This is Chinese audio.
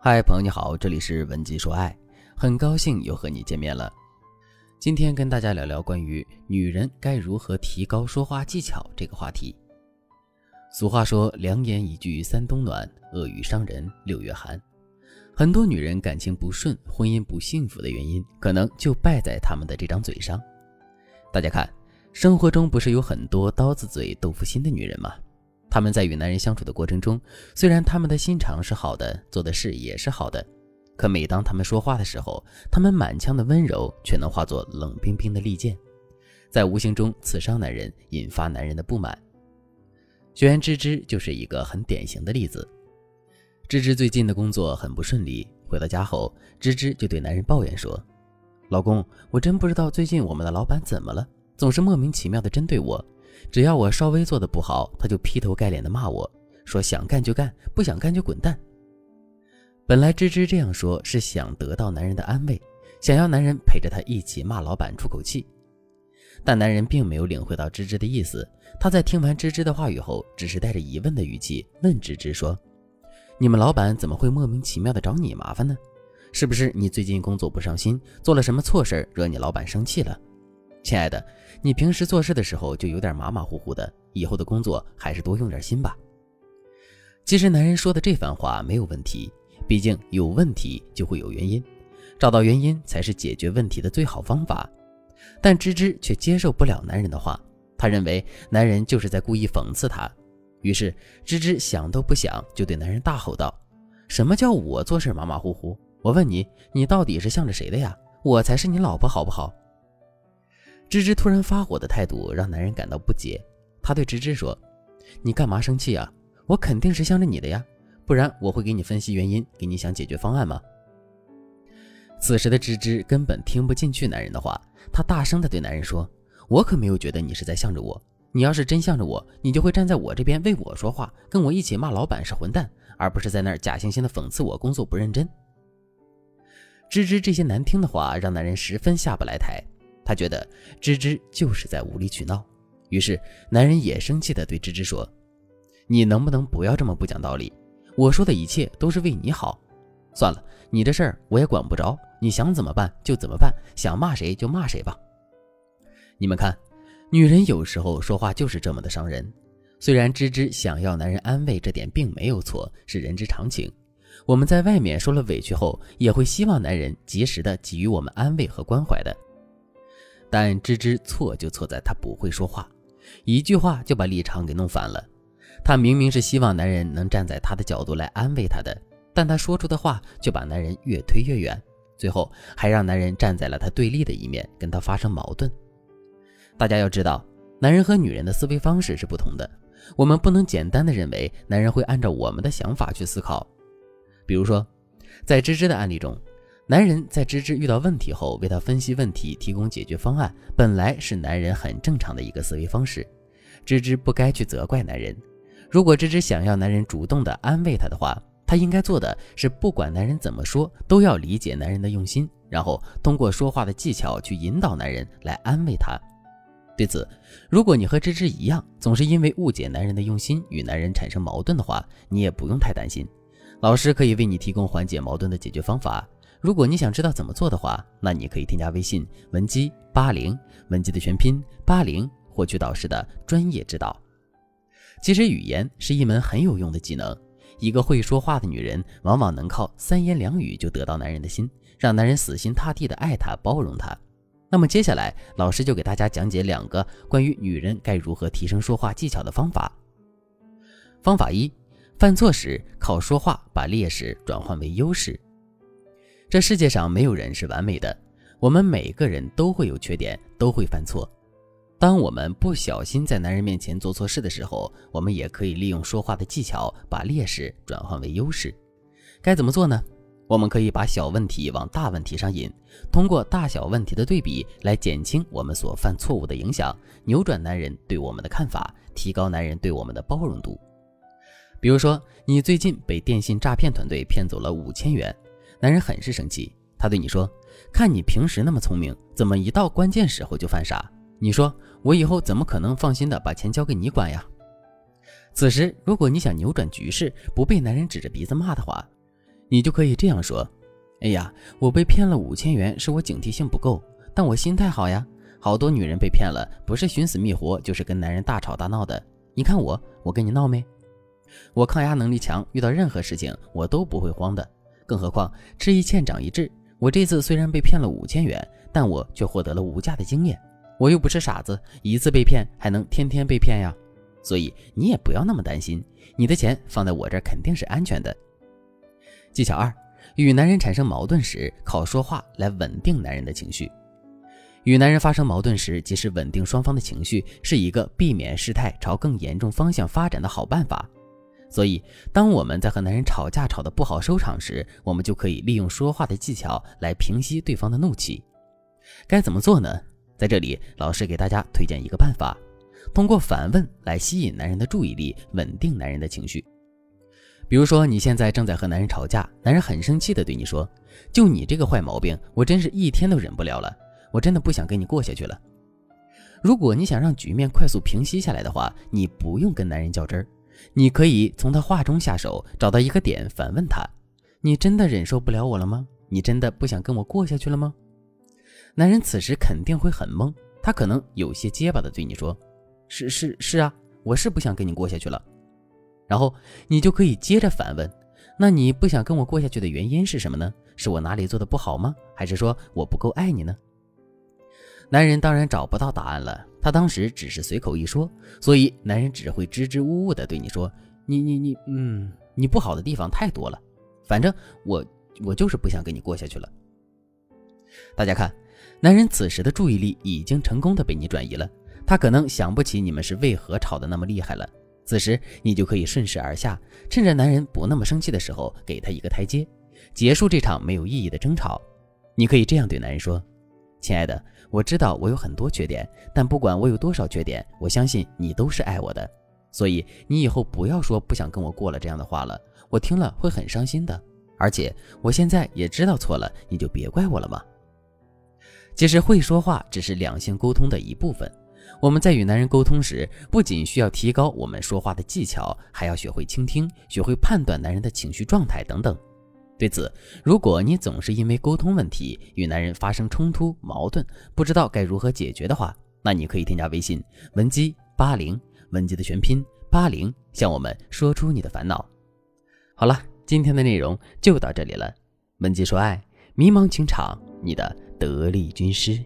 嗨，朋友你好，这里是文姬说爱，很高兴又和你见面了。今天跟大家聊聊关于女人该如何提高说话技巧这个话题。俗话说，良言一句三冬暖，恶语伤人六月寒。很多女人感情不顺、婚姻不幸福的原因，可能就败在她们的这张嘴上。大家看，生活中不是有很多刀子嘴豆腐心的女人吗？他们在与男人相处的过程中，虽然他们的心肠是好的，做的事也是好的，可每当他们说话的时候，他们满腔的温柔却能化作冷冰冰的利剑，在无形中刺伤男人，引发男人的不满。学员芝芝就是一个很典型的例子。芝芝最近的工作很不顺利，回到家后，芝芝就对男人抱怨说：“老公，我真不知道最近我们的老板怎么了，总是莫名其妙的针对我。”只要我稍微做的不好，他就劈头盖脸的骂我，说想干就干，不想干就滚蛋。本来芝芝这样说是想得到男人的安慰，想要男人陪着她一起骂老板出口气，但男人并没有领会到芝芝的意思。他在听完芝芝的话语后，只是带着疑问的语气问芝芝说：“你们老板怎么会莫名其妙的找你麻烦呢？是不是你最近工作不上心，做了什么错事惹你老板生气了？”亲爱的，你平时做事的时候就有点马马虎虎的，以后的工作还是多用点心吧。其实男人说的这番话没有问题，毕竟有问题就会有原因，找到原因才是解决问题的最好方法。但芝芝却接受不了男人的话，她认为男人就是在故意讽刺她。于是芝芝想都不想就对男人大吼道：“什么叫我做事马马虎虎？我问你，你到底是向着谁的呀？我才是你老婆，好不好？”芝芝突然发火的态度让男人感到不解，他对芝芝说：“你干嘛生气啊？我肯定是向着你的呀，不然我会给你分析原因，给你想解决方案吗？”此时的芝芝根本听不进去男人的话，她大声的对男人说：“我可没有觉得你是在向着我，你要是真向着我，你就会站在我这边为我说话，跟我一起骂老板是混蛋，而不是在那儿假惺惺的讽刺我工作不认真。”芝芝这些难听的话让男人十分下不来台。他觉得芝芝就是在无理取闹，于是男人也生气地对芝芝说：“你能不能不要这么不讲道理？我说的一切都是为你好。算了，你这事儿我也管不着，你想怎么办就怎么办，想骂谁就骂谁吧。”你们看，女人有时候说话就是这么的伤人。虽然芝芝想要男人安慰，这点并没有错，是人之常情。我们在外面受了委屈后，也会希望男人及时的给予我们安慰和关怀的。但芝芝错就错在她不会说话，一句话就把立场给弄反了。她明明是希望男人能站在她的角度来安慰她的，但她说出的话却把男人越推越远，最后还让男人站在了她对立的一面，跟她发生矛盾。大家要知道，男人和女人的思维方式是不同的，我们不能简单的认为男人会按照我们的想法去思考。比如说，在芝芝的案例中。男人在芝芝遇到问题后，为他分析问题、提供解决方案，本来是男人很正常的一个思维方式。芝芝不该去责怪男人。如果芝芝想要男人主动的安慰她的话，她应该做的是，不管男人怎么说，都要理解男人的用心，然后通过说话的技巧去引导男人来安慰他。对此，如果你和芝芝一样，总是因为误解男人的用心与男人产生矛盾的话，你也不用太担心，老师可以为你提供缓解矛盾的解决方法。如果你想知道怎么做的话，那你可以添加微信文姬八零，文姬的全拼八零，获取导师的专业指导。其实语言是一门很有用的技能，一个会说话的女人，往往能靠三言两语就得到男人的心，让男人死心塌地的爱她、包容她。那么接下来，老师就给大家讲解两个关于女人该如何提升说话技巧的方法。方法一，犯错时靠说话把劣势转换为优势。这世界上没有人是完美的，我们每个人都会有缺点，都会犯错。当我们不小心在男人面前做错事的时候，我们也可以利用说话的技巧，把劣势转换为优势。该怎么做呢？我们可以把小问题往大问题上引，通过大小问题的对比来减轻我们所犯错误的影响，扭转男人对我们的看法，提高男人对我们的包容度。比如说，你最近被电信诈骗团队骗走了五千元。男人很是生气，他对你说：“看你平时那么聪明，怎么一到关键时候就犯傻？你说我以后怎么可能放心的把钱交给你管呀？”此时，如果你想扭转局势，不被男人指着鼻子骂的话，你就可以这样说：“哎呀，我被骗了五千元，是我警惕性不够，但我心态好呀。好多女人被骗了，不是寻死觅活，就是跟男人大吵大闹的。你看我，我跟你闹没？我抗压能力强，遇到任何事情我都不会慌的。更何况吃一堑长一智，我这次虽然被骗了五千元，但我却获得了无价的经验。我又不是傻子，一次被骗还能天天被骗呀。所以你也不要那么担心，你的钱放在我这儿肯定是安全的。”技巧二：与男人产生矛盾时，靠说话来稳定男人的情绪。与男人发生矛盾时，及时稳定双方的情绪，是一个避免事态朝更严重方向发展的好办法。所以，当我们在和男人吵架吵得不好收场时，我们就可以利用说话的技巧来平息对方的怒气。该怎么做呢？在这里，老师给大家推荐一个办法：通过反问来吸引男人的注意力，稳定男人的情绪。比如说，你现在正在和男人吵架，男人很生气的对你说：“就你这个坏毛病，我真是一天都忍不了了，我真的不想跟你过下去了。”如果你想让局面快速平息下来的话，你不用跟男人较真儿，你可以从他话中下手，找到一个点反问他：“你真的忍受不了我了吗？你真的不想跟我过下去了吗？”男人此时肯定会很懵，他可能有些结巴的对你说：“是是是啊，我是不想跟你过下去了。”然后你就可以接着反问：“那你不想跟我过下去的原因是什么呢？是我哪里做的不好吗？还是说我不够爱你呢？”男人当然找不到答案了，他当时只是随口一说，所以男人只会支支吾吾的对你说：“你你你，嗯，你不好的地方太多了，反正我我就是不想跟你过下去了。”大家看，男人此时的注意力已经成功的被你转移了，他可能想不起你们是为何吵得那么厉害了。此时，你就可以顺势而下，趁着男人不那么生气的时候，给他一个台阶，结束这场没有意义的争吵。你可以这样对男人说：“亲爱的，我知道我有很多缺点，但不管我有多少缺点，我相信你都是爱我的。所以你以后不要说不想跟我过了这样的话了，我听了会很伤心的。而且我现在也知道错了，你就别怪我了嘛。”其实会说话只是两性沟通的一部分。我们在与男人沟通时，不仅需要提高我们说话的技巧，还要学会倾听，学会判断男人的情绪状态等等。对此，如果你总是因为沟通问题与男人发生冲突、矛盾，不知道该如何解决的话，那你可以添加微信文姬八零，文姬的全拼八零，向我们说出你的烦恼。好了，今天的内容就到这里了。文姬说爱，迷茫情场，你的得力军师。